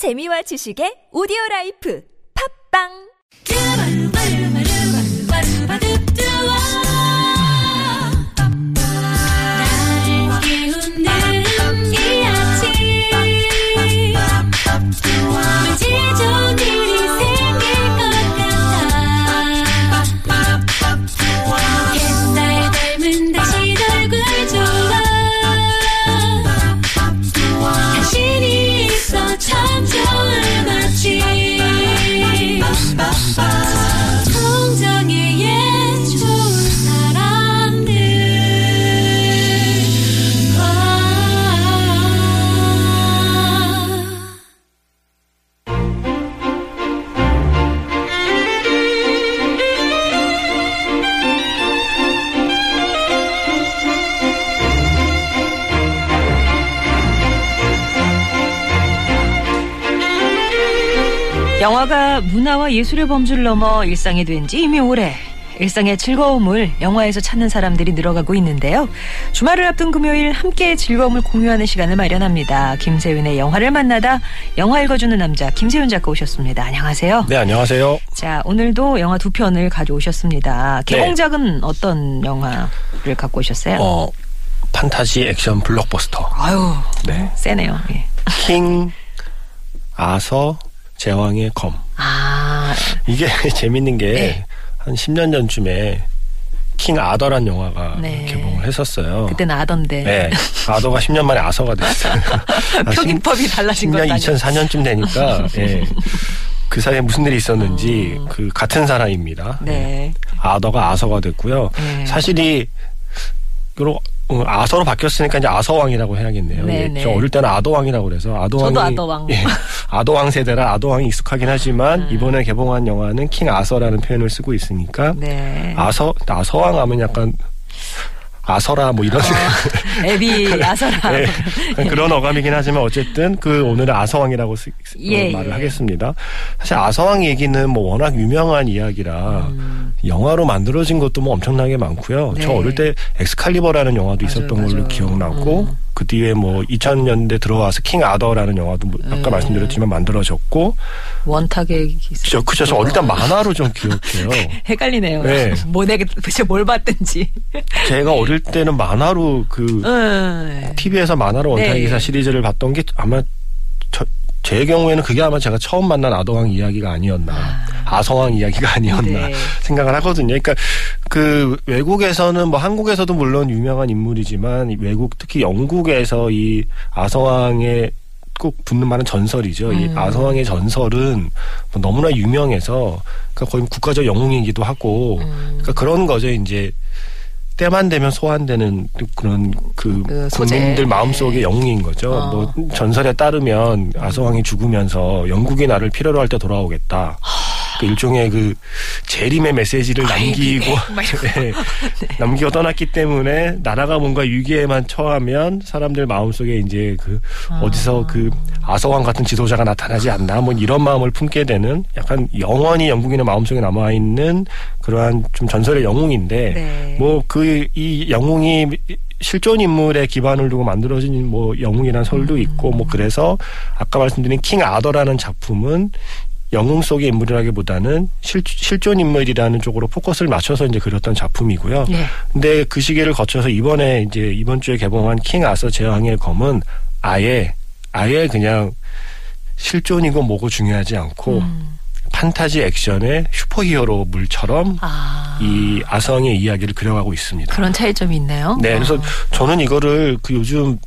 재미와 지식의 오디오 라이프. 팝빵 영화가 문화와 예술의 범주를 넘어 일상이 된 지 이미 오래. 일상의 즐거움을 영화에서 찾는 사람들이 늘어가고 있는데요. 주말을 앞둔 금요일 함께 즐거움을 공유하는 시간을 마련합니다. 김세윤의 영화를 만나다 영화 읽어주는 남자 김세윤 작가 오셨습니다. 안녕하세요. 네, 안녕하세요. 자, 오늘도 영화 두 편을 가져오셨습니다. 네. 개봉작은 어떤 영화를 갖고 오셨어요? 어, 판타지 액션 블록버스터. 아유, 네. 세네요. 예. 킹, 아서, 제왕의 검. 아, 이게 재밌는 게, 네. 한 10년 전쯤에, 킹 아더란 영화가 네. 개봉을 했었어요. 그때는 아던데. 네. 아더가 10년 만에 아서가 됐어요. 표기법이 달라진 것도 10년, 아니고. 2004년쯤 되니까, 예. 그 사이에 무슨 일이 있었는지, 음. 그, 같은 사람입니다. 네. 아더가 아서가 됐고요. 네. 사실이 어, 아서로 바뀌었으니까 이제 아서왕이라고 해야겠네요. 네, 예, 네. 저 어릴 때는 아도왕이라고 그래서 아도왕이 저도 아도왕. 예, 아도왕 세대라 아도왕이 익숙하긴 하지만 음. 이번에 개봉한 영화는 킹 아서라는 표현을 쓰고 있으니까 네. 아서 아서왕 하면 약간 아서라 뭐 이런 애비 아서라. 네, 그런 어감이긴 하지만 어쨌든 그 오늘은 아서왕이라고 쓰, 쓰- 예, 말을 예. 하겠습니다. 사실 아서왕 얘기는 뭐 워낙 유명한 이야기라 영화로 만들어진 것도 뭐 엄청나게 많고요. 음. 네. 저 어릴 때 엑스칼리버라는 영화도 맞아요, 있었던 걸로 맞아요. 기억나고 음. 그 뒤에 뭐 2000년대 들어와서 킹 아더라는 영화도 뭐 아까 네. 말씀드렸지만 만들어졌고 원탁의 저 그저 저 어릴 때 만화로 좀 기억해요. 헷갈리네요. 네. 뭐 내가 도대체 뭘 봤든지. 제가 어릴 때는 만화로 그 음. TV에서 만화로 원탁 네. 기사 시리즈를 봤던 게 아마 저, 제 경우에는 그게 아마 제가 처음 만난 아더왕 이야기가 아니었나 아 서왕 이야기가 아니었나 네. 생각을 하거든요. 그러니까 그 외국에서는 뭐 한국에서도 물론 유명한 인물이지만 이 외국 특히 영국에서 이 아서왕의 꼭 붙는 말은 전설이죠. 이 음. 아서왕의 전설은 뭐 너무나 유명해서 그러니까 거의 국가적 영웅이기도 하고 음. 그러니까 그런 거죠. 이제 때만 되면 소환되는 그런 그 그. 국민들 마음속의 영웅인 거죠. 어. 뭐 전설에 따르면 아서왕이 죽으면서 영국이 나를 필요로 할 때 돌아오겠다. 그 일종의 그 재림의 메시지를 남기고 막 이러고. 네, 남기고 떠났기 때문에 나라가 뭔가 위기에만 처하면 사람들 마음속에 이제 그 어디서 그 아서왕 같은 지도자가 나타나지 않나 뭐 이런 마음을 품게 되는 약간 영원히 영국인의 마음속에 남아 있는 그러한 좀 전설의 영웅인데 네. 뭐그 이 영웅이 실존 인물에 기반을 두고 만들어진 뭐 영웅이라는 설도 있고 뭐 그래서 아까 말씀드린 킹 아더라는 작품은 영웅 속의 인물이라기보다는 실, 실존 인물이라는 쪽으로 포커스를 맞춰서 이제 그렸던 작품이고요. 예. 근데 그 시기를 거쳐서 이번에 이제 이번 주에 개봉한 킹 아서 제왕의 검은 아예 아예 그냥 실존이고 뭐고 중요하지 않고 음. 판타지 액션의 슈퍼히어로 물처럼 아. 이 아서의 이야기를 그려가고 있습니다. 그런 차이점이 있네요. 네, 그래서 어. 저는 이거를 그 요즘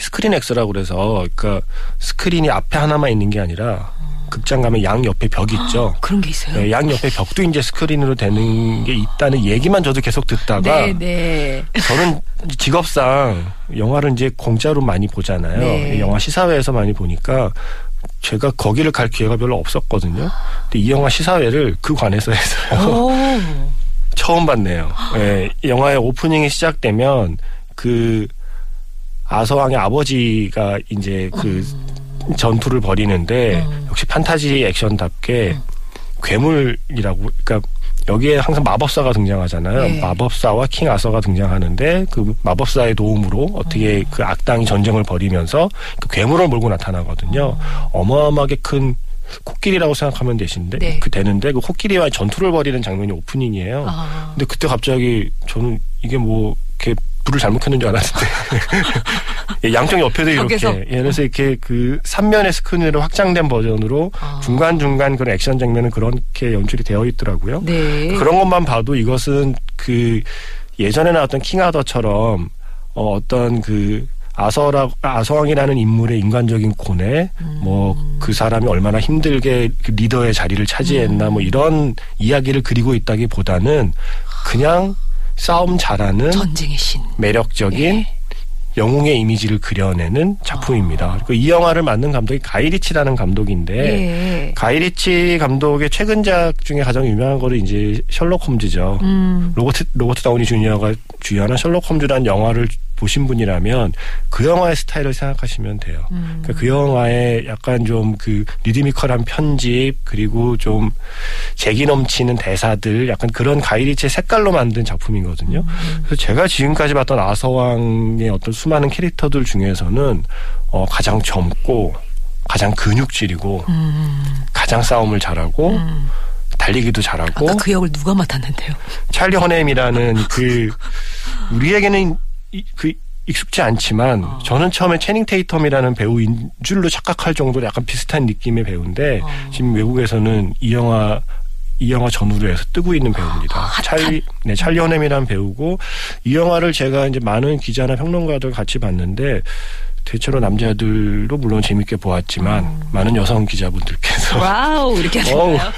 스크린 X라고 그래서 그러니까 스크린이 앞에 하나만 있는 게 아니라 극장 가면 양 옆에 벽 있죠. 그런 게 있어요. 네, 양 옆에 벽도 이제 스크린으로 되는 게 있다는 얘기만 저도 계속 듣다가 네, 네. 저는 직업상 영화를 이제 공짜로 많이 보잖아요. 네. 영화 시사회에서 많이 보니까 제가 거기를 갈 기회가 별로 없었거든요. 근데 이 영화 시사회를 그 관에서 했어요. 오. 처음 봤네요. 예, 영화의 오프닝이 시작되면 그 아서왕의 아버지가 이제 그 전투를 벌이는데 음. 역시 판타지 액션답게 괴물이라고 그러니까 여기에 항상 마법사가 등장하잖아요. 예. 마법사와 킹 아서가 등장하는데 그 마법사의 도움으로 어떻게 그 악당이 전쟁을 벌이면서 그 괴물을 몰고 나타나거든요. 어마어마하게 큰 코끼리라고 생각하면 되신데 네. 그 되는데 그 코끼리와 전투를 벌이는 장면이 오프닝이에요. 아. 근데 그때 갑자기 저는 이게 뭐 이렇게 불을 잘못 켰는 줄 알았는데 예, 양쪽 옆에도 이렇게. 예, 그래서 이렇게 그 3면의 스크린으로 확장된 버전으로 아. 중간 중간 그런 액션 장면은 그렇게 연출이 되어 있더라고요. 네. 그런 것만 봐도 이것은 그 예전에 나왔던 킹하더처럼 어, 어떤 그 아서라 아서왕이라는 인물의 인간적인 고뇌, 뭐그 사람이 얼마나 힘들게 그 리더의 자리를 차지했나, 뭐 이런 이야기를 그리고 있다기보다는 그냥 싸움 잘하는 전쟁의 신. 매력적인 예. 영웅의 이미지를 그려내는 작품입니다. 그리고 이 영화를 만든 감독이 가이리치라는 감독인데 예. 가이리치 감독의 최근작 중에 가장 유명한 거는 이제 셜록 홈즈죠. 음. 로버트 로버트 다우니 주니어가 주연한 셜록 홈즈라는 영화를 보신 분이라면 그 영화의 스타일을 생각하시면 돼요. 음. 그러니까 그 영화의 약간 좀 그 리드미컬한 편집 그리고 좀 재기 넘치는 대사들 약간 그런 가이리치의 색깔로 만든 작품이거든요. 음. 그래서 제가 지금까지 봤던 아서왕의 어떤 수많은 캐릭터들 중에서는 어, 가장 젊고 가장 근육질이고 음. 가장 싸움을 잘하고 음. 달리기도 잘하고 그 역을 누가 맡았는데요? 찰리 허넴이라는 그 우리에게는 이- 그 익숙지 않지만 어. 저는 처음에 채닝 테이텀이라는 배우인 줄로 착각할 정도로 약간 비슷한 느낌의 배우인데 어. 지금 외국에서는 이 영화 이 영화 전후로 해서 뜨고 있는 배우입니다. 아. 찰리 네 찰리 허넴이라는 배우고 이 영화를 제가 이제 많은 기자나 평론가들 같이 봤는데 대체로 남자들도 물론 재밌게 보았지만 음. 많은 여성 기자분들께서 와우 이렇게 어우, 하시나요?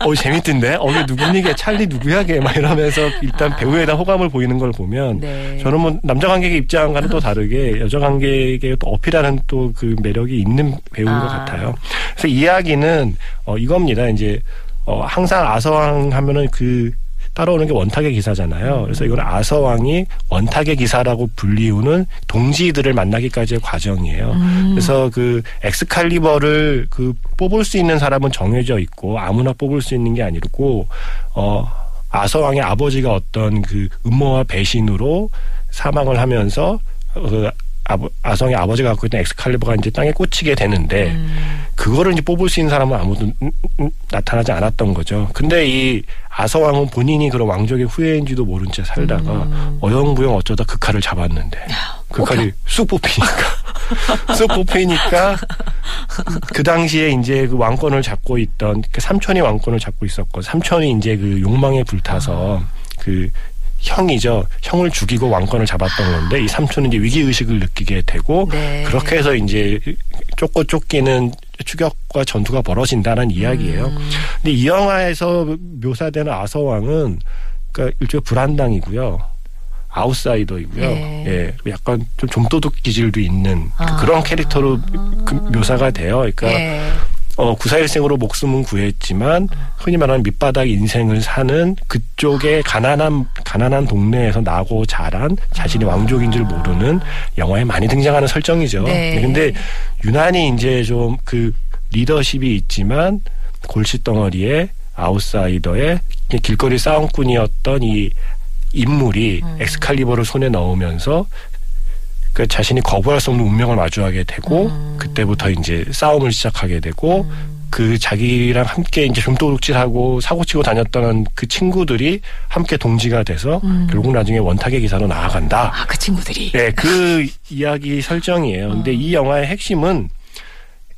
어 재밌던데? 어, 이게 누구니? 걔 찰리 누구야? 걔? 막 이러면서 일단 배우에다 호감을 보이는 걸 보면 아. 네. 저는 뭐 남자 관객의 입장과는 또 다르게 여자 관객의 또 어필하는 또 그 매력이 있는 배우인 것 아. 같아요. 그래서 이야기는 어, 이겁니다. 이제 어, 항상 아서왕 하면은 그 따라오는 게 원탁의 기사잖아요. 그래서 이건 아서왕이 원탁의 기사라고 불리우는 동지들을 만나기까지의 과정이에요. 음. 그래서 그 엑스칼리버를 그 뽑을 수 있는 사람은 정해져 있고 아무나 뽑을 수 있는 게 아니고 어 아서왕의 아버지가 어떤 그 음모와 배신으로 사망을 하면서 그 아성의 아버지가 갖고 있던 엑스칼리버가 이제 땅에 꽂히게 되는데 음. 그거를 이제 뽑을 수 있는 사람은 아무도 음, 음, 나타나지 않았던 거죠. 근데 이 아서왕은 본인이 그런 왕족의 후예인지도 모른 채 살다가 음. 어영부영 어쩌다 그 칼을 잡았는데 그 칼이 쑥 뽑히니까 쑥 뽑히니까 그 당시에 이제 그 왕권을 잡고 있던 그 삼촌이 왕권을 잡고 있었고 삼촌이 이제 그 욕망에 불타서 그 형이죠. 형을 죽이고 왕권을 잡았던 건데 이 삼촌은 이제 위기 의식을 느끼게 되고 네. 그렇게 해서 이제 쫓고 쫓기는 추격과 전투가 벌어진다는 이야기예요. 음. 근데 이 영화에서 묘사되는 아서왕은 그러니까 일종의 불안당이고요. 아웃사이더이고요. 예. 예. 약간 좀 좀도둑 기질도 있는 아. 그런 캐릭터로 그 묘사가 돼요. 그러니까 예. 어, 구사일생으로 목숨은 구했지만 흔히 말하는 밑바닥 인생을 사는 그쪽의 가난한 가난한 동네에서 나고 자란 자신이 왕족인 줄 모르는 영화에 많이 등장하는 설정이죠. 네. 근데 유난히 이제 좀 그 리더십이 있지만 골칫덩어리에 아웃사이더의 길거리 싸움꾼이었던 이 인물이 음. 엑스칼리버를 손에 넣으면서 그 자신이 거부할 수 없는 운명을 마주하게 되고 음. 그때부터 이제 싸움을 시작하게 되고 음. 그 자기랑 함께 이제 좀도둑질하고 사고치고 다녔던 그 친구들이 함께 동지가 돼서 음. 결국 나중에 원탁의 기사로 나아간다. 아, 그 친구들이. 네, 그 이야기 설정이에요. 근데 음. 이 영화의 핵심은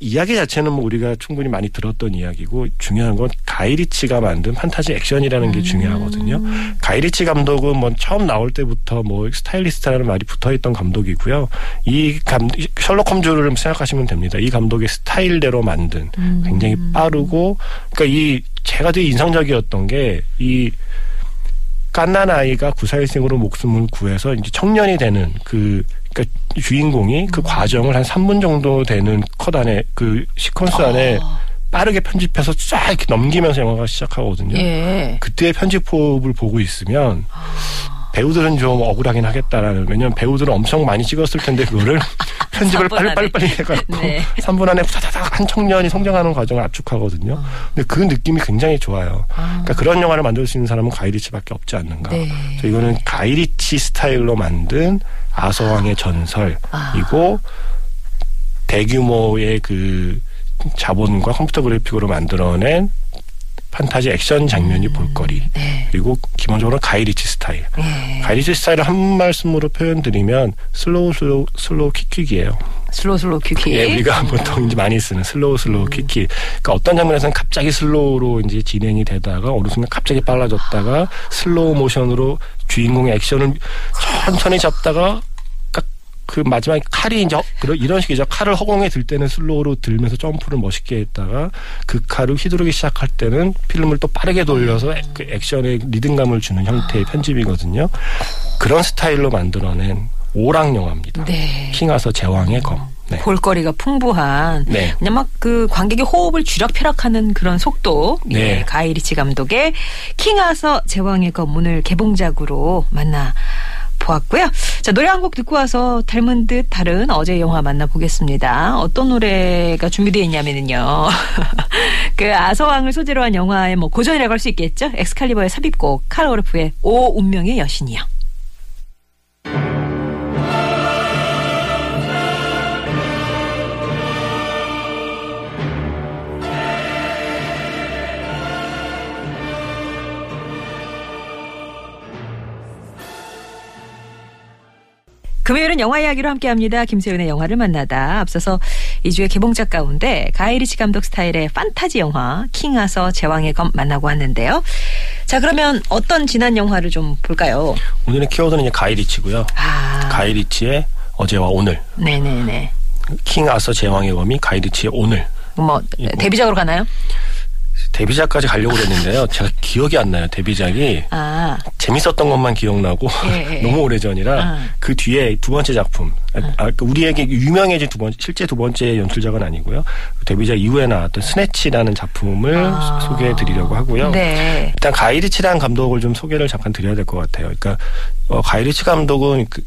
이야기 자체는 뭐 우리가 충분히 많이 들었던 이야기고 중요한 건 가이리치가 만든 판타지 액션이라는 게 중요하거든요. 가이리치 감독은 뭐 처음 나올 때부터 뭐 스타일리스트라는 말이 붙어 있던 감독이고요. 이 감, 셜록 홈즈를 생각하시면 됩니다. 이 감독의 스타일대로 만든 음. 굉장히 빠르고 그러니까 이 제가 되게 인상적이었던 게이 깐난 아이가 구사일생으로 목숨을 구해서 이제 청년이 되는 그 그러니까 주인공이 그 과정을 한 3분 정도 되는 컷 안에 그 시퀀스 안에 어, 빠르게 편집해서 쫙 이렇게 넘기면서 영화가 시작하거든요. 예. 그때의 편집법을 보고 있으면 배우들은 좀 억울하긴 하겠다라는 왜냐면 배우들은 엄청 많이 찍었을 텐데 그거를 편집을 3분 빨리 안에. 빨리 빨리 해갖고 네. 3분 안에 후다다닥 한 청년이 성장하는 과정을 압축하거든요. 근데 그 느낌이 굉장히 좋아요. 그러니까 그런 영화를 만들 수 있는 사람은 가이리치밖에 없지 않는가. 네. 그래서 이거는 가이리치 스타일로 만든 아서왕의 전설이고 대규모의 그 자본과 컴퓨터 그래픽으로 만들어낸 판타지 액션 장면이 볼거리. 네. 그리고 기본적으로 가이리치 스타일. 네. 가이리치 스타일을 한 말씀으로 표현드리면 slow slow slow quick quick이에요. slow slow quick. 예, 우리가 보통 이제 많이 쓰는 slow slow quick quick. 그러니까 어떤 장면에서는 갑자기 slow로 이제 진행이 되다가 어느 순간 갑자기 빨라졌다가 슬로우 모션으로 주인공의 액션을 천천히 잡다가 까- 그 마지막에 칼이 이제 이런 식이죠. 칼을 허공에 들 때는 slow로 들면서 점프를 멋있게 했다가 그 칼을 휘두르기 시작할 때는 필름을 또 빠르게 돌려서 액- 그 액션에 리듬감을 주는 형태의 편집이거든요. 그런 스타일로 만들어낸 오락 영화입니다. 네. 킹아서 제왕의 검. 네. 볼거리가 풍부한 네. 그냥 막 그 관객의 호흡을 쥐락펴락하는 그런 속도 네. 예, 가이리치 감독의 킹아서 제왕의 검 오늘 개봉작으로 만나 보았고요. 자 노래 한 곡 듣고 와서 닮은 듯 다른 어제 영화 만나보겠습니다. 어떤 노래가 준비되어 있냐면은요. 그 아서왕을 소재로 한 영화의 뭐 고전이라고 할 수 있겠죠. 엑스칼리버의 삽입곡 칼 오르프의 오 운명의 여신이요. 금요일은 영화 이야기로 함께합니다. 김세윤의 영화를 만나다. 앞서서 이 주의 개봉작 가운데 가이리치 감독 스타일의 판타지 영화 킹아서 제왕의 검 만나고 왔는데요. 자 그러면 어떤 지난 영화를 좀 볼까요? 오늘의 키워드는 이제 가이리치고요. 아, 가이리치의 어제와 오늘. 네네네. 킹 아서 제왕의 검이 가이리치의 오늘. 뭐 이거. 데뷔작으로 가나요? 데뷔작까지 가려고 그랬는데요. 제가 기억이 안 나요. 데뷔작이 아, 재밌었던 것만 기억나고 예, 예. 너무 오래 전이라 아. 그 뒤에 두 번째 작품 아, 그 우리에게 유명해진 두 번째 실제 두 번째 연출작은 아니고요. 그 데뷔작 이후에 나왔던 스네치라는 작품을 아. 소개해 드리려고 하고요. 네. 일단 가이리치라는 감독을 좀 소개를 잠깐 드려야 될 것 같아요. 그러니까 어, 가이리치 감독은 그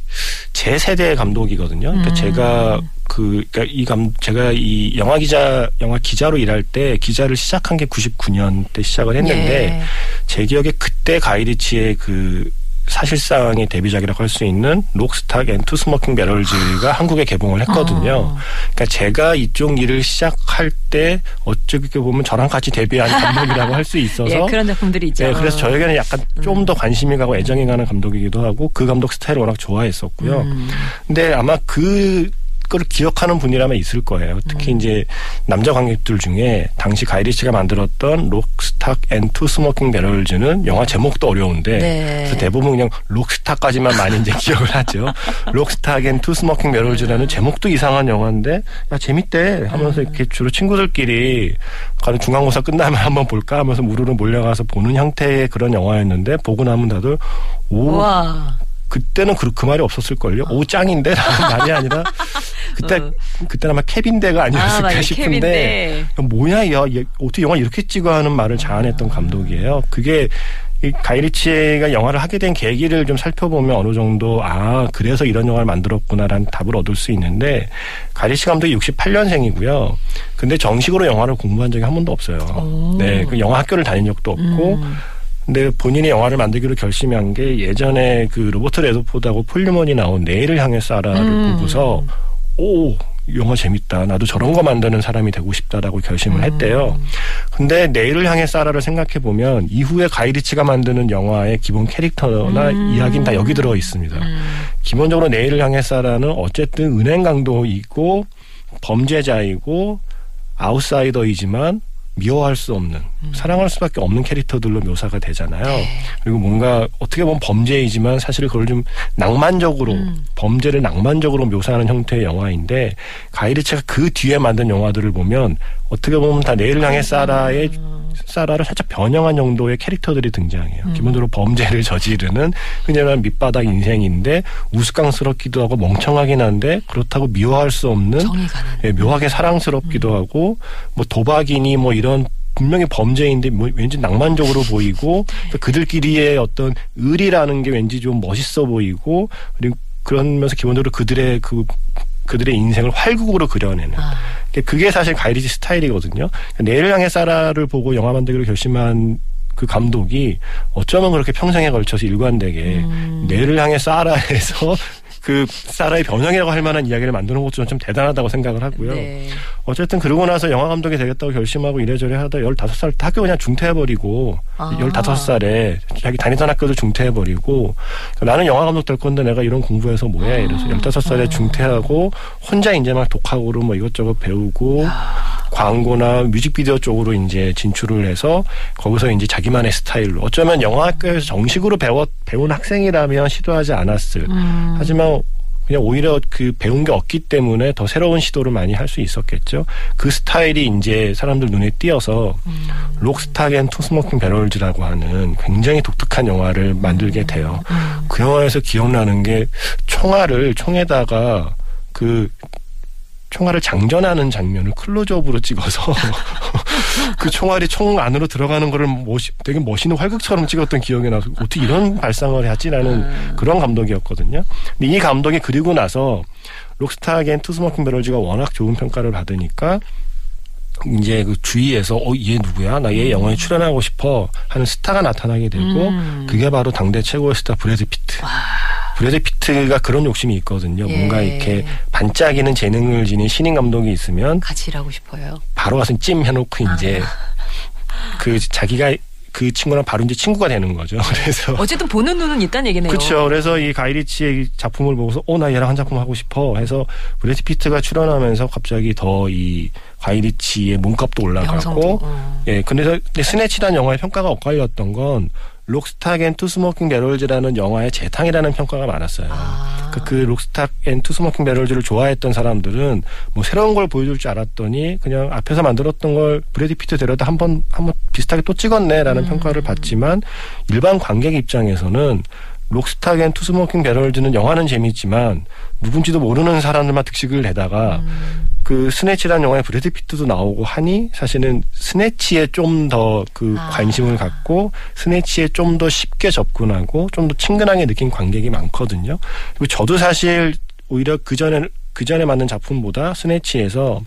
제 세대의 감독이거든요. 그러니까 음. 제가 그 그러니까 이 감 제가 이 영화 기자 영화 기자로 일할 때 기자를 시작한 게 99년 때 시작을 했는데 예. 제 기억에 그때 가이리치의 그 사실상의 데뷔작이라고 할 수 있는 Lock Stock and Two Smoking Barrels가 한국에 개봉을 했거든요. 어. 그러니까 제가 이쪽 일을 시작할 때 어떻게 보면 저랑 같이 데뷔한 감독이라고 할 수 있어서 예, 그런 작품들이 있죠. 네, 그래서 저에게는 약간 좀 음. 더 관심이 가고 애정이 가는 감독이기도 하고 그 감독 스타일을 워낙 좋아했었고요. 음. 근데 아마 그 거를 기억하는 분이라면 있을 거예요. 음. 특히 이제 남자 관객들 중에 당시 가이리치가 만들었던 Lock Stock and Two Smoking Barrels는 영화 제목도 어려운데 네. 그래서 대부분 그냥 Lock Stock까지만 많이 이제 기억을 하죠. Lock Stock and Two Smoking Barrels라는 제목도 이상한 영화인데 야 재밌대 하면서 음. 이렇게 주로 친구들끼리 가는 중간고사 끝나면 한번 볼까 하면서 우르르 몰려가서 보는 형태의 그런 영화였는데 보고 나면 다들 오 와. 그때는 그, 그 말이 없었을걸요. 오 짱인데 라는 말이 아니라 그때 어. 그때는 아마 아, 아니었을까 맞아요. 싶은데 캡인데. 뭐야 야 얘, 어떻게 영화 이렇게 찍어 하는 말을 자아냈던 감독이에요. 그게 이 가이리치가 영화를 하게 된 계기를 좀 살펴보면 어느 정도 아 그래서 이런 영화를 만들었구나라는 답을 얻을 수 있는데 가이리치 감독이 68년생이고요. 근데 정식으로 영화를 공부한 적이 한 번도 없어요. 오. 네, 그 영화 학교를 다닌 적도 없고 음. 근데 본인이 영화를 만들기로 결심한 게 예전에 그 로버트 레드포드하고 폴리먼이 나온 내일을 향해 쏴라를 음. 보고서 오 영화 재밌다. 나도 저런 거 만드는 사람이 되고 싶다라고 결심을 음. 했대요. 근데 내일을 향해 쏴라를 생각해 보면 이후에 가이리치가 만드는 영화의 기본 캐릭터나 음. 이야기는 다 여기 들어 있습니다. 음. 기본적으로 내일을 향해 쏴라는 어쨌든 은행 강도이고 범죄자이고 아웃사이더이지만 미워할 수 없는 음. 사랑할 수밖에 없는 캐릭터들로 묘사가 되잖아요. 네. 그리고 뭔가 어떻게 보면 범죄이지만 사실 그걸 좀 낭만적으로 음. 범죄를 낭만적으로 묘사하는 형태의 영화인데 가이리치가 그 뒤에 만든 영화들을 보면 어떻게 보면 다 내일을 향해 사라의 사라를 살짝 변형한 정도의 캐릭터들이 등장해요. 음. 기본적으로 범죄를 저지르는 흔히 말하는 밑바닥 인생인데 우스꽝스럽기도 하고 멍청하긴 한데 그렇다고 미워할 수 없는. 예, 묘하게 사랑스럽기도 하고 뭐 도박이니 뭐 이런 분명히 범죄인데 뭐 왠지 낭만적으로 보이고 또 그들끼리의 어떤 의리라는 게 왠지 좀 멋있어 보이고 그리고 그러면서 기본적으로 그들의 그 그들의 인생을 활극으로 그려내는 아. 그게 사실 가이리치 스타일이거든요. 내를 향해 사라를 보고 영화 만들기로 결심한 그 감독이 어쩌면 그렇게 평생에 걸쳐서 일관되게 음. 내를 향해 사라에서 그 사라의 변형이라고 할 만한 이야기를 만드는 것도 좀 대단하다고 생각을 하고요. 네. 어쨌든 그러고 나서 영화 감독이 되겠다고 결심하고 이래저래 하다 15살 때 학교 그냥 중퇴해버리고 아. 15살에 자기 다니던 학교도 중퇴해버리고 나는 영화 감독 될 건데 내가 이런 공부해서 뭐야 이래서 15살에 중퇴하고 혼자 이제 막 독학으로 뭐 이것저것 배우고 광고나 뮤직비디오 쪽으로 이제 진출을 해서 거기서 이제 자기만의 스타일로 어쩌면 영화학교에서 정식으로 배워 배운 학생이라면 시도하지 않았을 음. 하지만 그냥 오히려 그 배운 게 없기 때문에 더 새로운 시도를 많이 할 수 있었겠죠. 그 스타일이 이제 사람들 눈에 띄어서 음. Lock Stock and Two Smoking Barrels라고 하는 굉장히 독특한 영화를 만들게 돼요. 음. 그 영화에서 기억나는 게 총알을 총에다가 그 총알을 장전하는 장면을 클로즈업으로 찍어서 그 총알이 총 안으로 들어가는 거를 멋이, 되게 멋있는 활극처럼 찍었던 기억이 나서 어떻게 이런 발상을 하지라는 음. 그런 감독이었거든요. 근데 이 감독이 그리고 나서 Lock Stock and Two Smoking Barrels가 워낙 좋은 평가를 받으니까 이제 그 주위에서 어 얘 누구야 나 얘 영화에 출연하고 싶어 하는 스타가 나타나게 되고 음. 그게 바로 당대 최고의 스타 브래드 피트. 브래드 피트가 그런 욕심이 있거든요. 예. 뭔가 이렇게 반짝이는 재능을 지닌 신인 감독이 있으면 같이 일하고 싶어요. 바로 가서 찜 해놓고 이제 그 자기가 그 친구랑 바로 이제 친구가 되는 거죠. 그래서 어쨌든 보는 눈은 있다는 얘기네요. 그렇죠. 그래서 이 가이리치의 작품을 보고서 어 나 얘랑 한 작품 하고 싶어 해서 브래드 피트가 출연하면서 갑자기 더 이 가이리치의 몸값도 올라가고 명성도. 어. 예, 근데, Snatch라는 영화의 평가가 엇갈렸던 건 Lock Stock and Two Smoking Barrels라는 영화의 재탕이라는 평가가 많았어요. 아. 그, 그 Lock Stock and Two Smoking Barrels를 좋아했던 사람들은 뭐 새로운 걸 보여줄 줄 알았더니 그냥 앞에서 만들었던 걸 브래드 피트 데려다 한번 한번 비슷하게 또 찍었네라는 평가를 받지만 일반 관객 입장에서는 Lock Stock and Two Smoking Barrels는 영화는 재밌지만 누군지도 모르는 사람들만 득시글대다가 그 Snatch라는 영화에 브래드 피트도 나오고 하니 사실은 Snatch에 좀 더 그 아. 관심을 갖고 Snatch에 좀 더 쉽게 접근하고 좀 더 친근하게 느낀 관객이 많거든요. 그리고 저도 사실 오히려 그 전에 그 전에 만든 작품보다 Snatch에서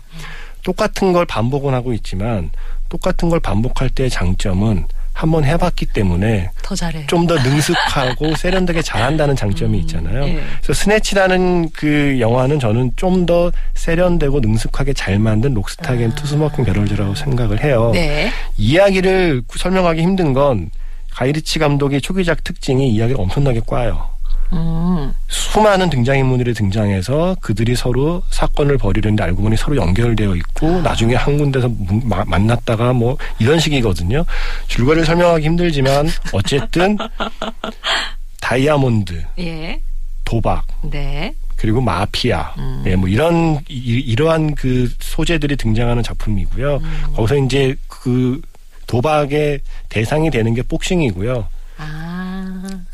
똑같은 걸 반복은 하고 있지만 똑같은 걸 반복할 때의 장점은 한번 해봤기 때문에 더 잘해. 좀 더 능숙하고 세련되게 잘한다는 장점이 있잖아요. 예. 그래서 Snatch라는 그 영화는 저는 좀 더 세련되고 능숙하게 잘 만든 Lock Stock and Two Smoking Barrels라고 생각을 해요. 네. 이야기를 설명하기 힘든 건 가이리치 감독의 초기작 특징이 이야기를 엄청나게 꽈요. 음. 수많은 등장인물들이 등장해서 그들이 서로 사건을 벌이는데 알고 보니 서로 연결되어 있고 나중에 한 군데서 무- 마- 만났다가 뭐 이런 식이거든요. 줄거리를 설명하기 힘들지만 어쨌든 다이아몬드, 예. 도박, 네. 그리고 마피아, 음. 예, 뭐 이런 이, 러한그 소재들이 등장하는 작품이고요. 음. 거기서 이제 그 도박의 대상이 되는 게 복싱이고요.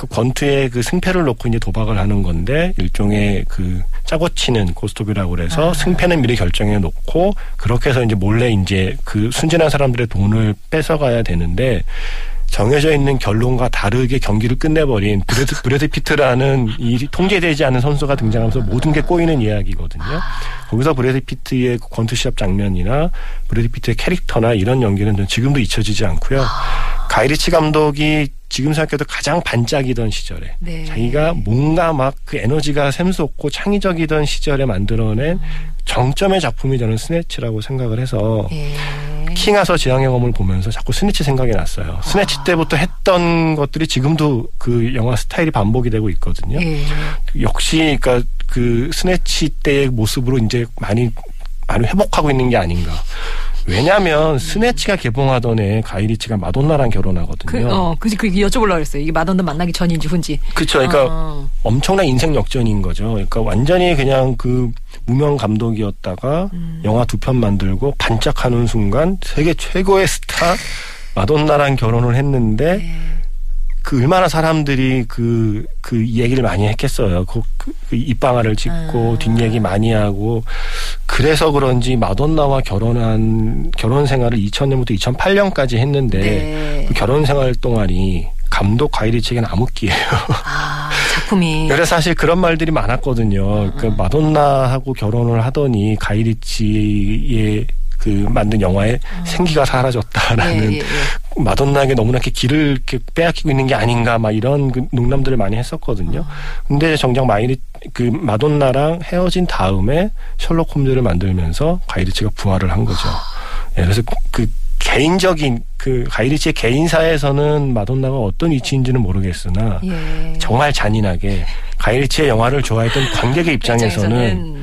아. 그 권투에 그 승패를 놓고 이제 도박을 하는 건데 일종의 그 짜고 치는 고스톱이라고 그래서 아. 승패는 미리 결정해 놓고 그렇게 해서 이제 몰래 이제 그 순진한 사람들의 돈을 뺏어가야 되는데 정해져 있는 결론과 다르게 경기를 끝내버린 브래드, 브래드 피트라는 이 통제되지 않은 선수가 등장하면서 모든 게 꼬이는 이야기거든요. 거기서 브래드 피트의 그 권투 시합 장면이나 브래드 피트의 캐릭터나 이런 연기는 전 지금도 잊혀지지 않고요. 가이리치 감독이 지금 생각해도 가장 반짝이던 시절에 네. 자기가 뭔가 막 그 에너지가 샘솟고 창의적이던 시절에 만들어낸 정점의 작품이 저는 Snatch라고 생각을 해서 예. 킹 아서 제왕의 검을 보면서 자꾸 Snatch 생각이 났어요. Snatch 아. 때부터 했던 것들이 지금도 그 영화 스타일이 반복이 되고 있거든요. 예. 역시 그러니까 그 Snatch 때의 모습으로 이제 많이 많이 회복하고 있는 게 아닌가. 왜냐하면 스네치가 개봉하던 해 가이리치가 마돈나랑 그, 결혼하거든요. 어, 그지, 그 여쭤보려고 그랬어요. 이게 마돈나 만나기 전인지 후인지. 그렇죠. 그러니까 어. 엄청난 인생 역전인 거죠. 그러니까 완전히 그냥 그 무명 감독이었다가 음. 영화 두 편 만들고 반짝하는 순간 세계 최고의 스타 마돈나랑 결혼을 했는데 네. 그 얼마나 사람들이 그, 그 얘기를 많이 했겠어요. 그, 그, 그 입방아를 짓고 아. 뒷얘기 많이 하고 그래서 그런지 마돈나와 결혼한 결혼 생활을 2000년부터 2008년까지 했는데 네. 그 결혼 생활 동안이 감독 가이리치에게는 암흑기예요. 아, 작품이. 그래서 사실 그런 말들이 많았거든요. 그 마돈나하고 결혼을 하더니 가이리치의 그 만든 영화에 생기가 사라졌다라는 예, 예, 예. 마돈나에게 너무나 이렇게 길을 이렇게 빼앗기고 있는 게 아닌가 막 이런 그 농담들을 많이 했었거든요. 근데 정작 마이리 그 마돈나랑 헤어진 다음에 셜록 홈즈를 만들면서 가이리치가 부활을 한 거죠. 예, 그래서 그 개인적인 그 가이리치의 개인사에서는 마돈나가 어떤 위치인지는 모르겠으나 예. 정말 잔인하게 가이리치의 영화를 좋아했던 관객의 입장에서는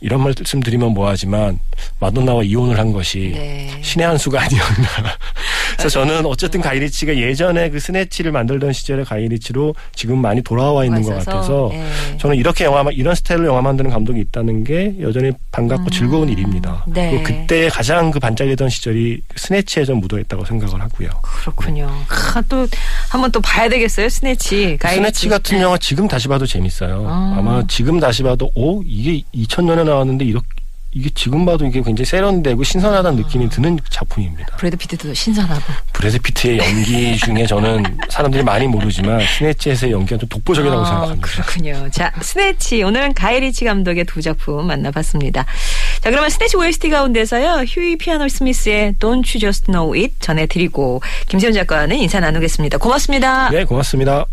이런 말씀 드리면 뭐하지만 마돈나와 이혼을 한 것이 네. 신의 한 수가 아니었나. 그래서 저는 어쨌든 가이리치가 예전에 그 Snatch를 만들던 시절의 가이리치로 지금 많이 돌아와 있는 것 맞아서, 같아서 예. 저는 이렇게 영화 이런 스타일로 영화 만드는 감독이 있다는 게 여전히 반갑고 즐거운 일입니다. 음. 네. 그리고 그때 가장 그 반짝이던 시절이 Snatch에 좀 묻어있다고 생각을 하고요. 그렇군요. 아, 또 한번 또 봐야 되겠어요. Snatch. 가이리치. Snatch 같은 영화 지금 다시 봐도 재밌어요. 아. 아마 지금 다시 봐도 오 이게 2000년에 나왔는데 이렇게 이게 지금 봐도 이게 굉장히 세련되고 신선하다는 느낌이 드는 작품입니다. 브래드 피트도 신선하고. 브래드 피트의 연기 중에 저는 사람들이 많이 모르지만 Snatch에서의 연기가 좀 독보적이라고 아, 생각합니다. 그렇군요. 자, Snatch. 오늘은 가이리치 감독의 두 작품 만나봤습니다. 자, 그러면 Snatch OST 가운데서요. 휴이 피아노 스미스의 Don't You Just Know It 전해드리고 김세훈 작가와는 인사 나누겠습니다. 고맙습니다. 네, 고맙습니다.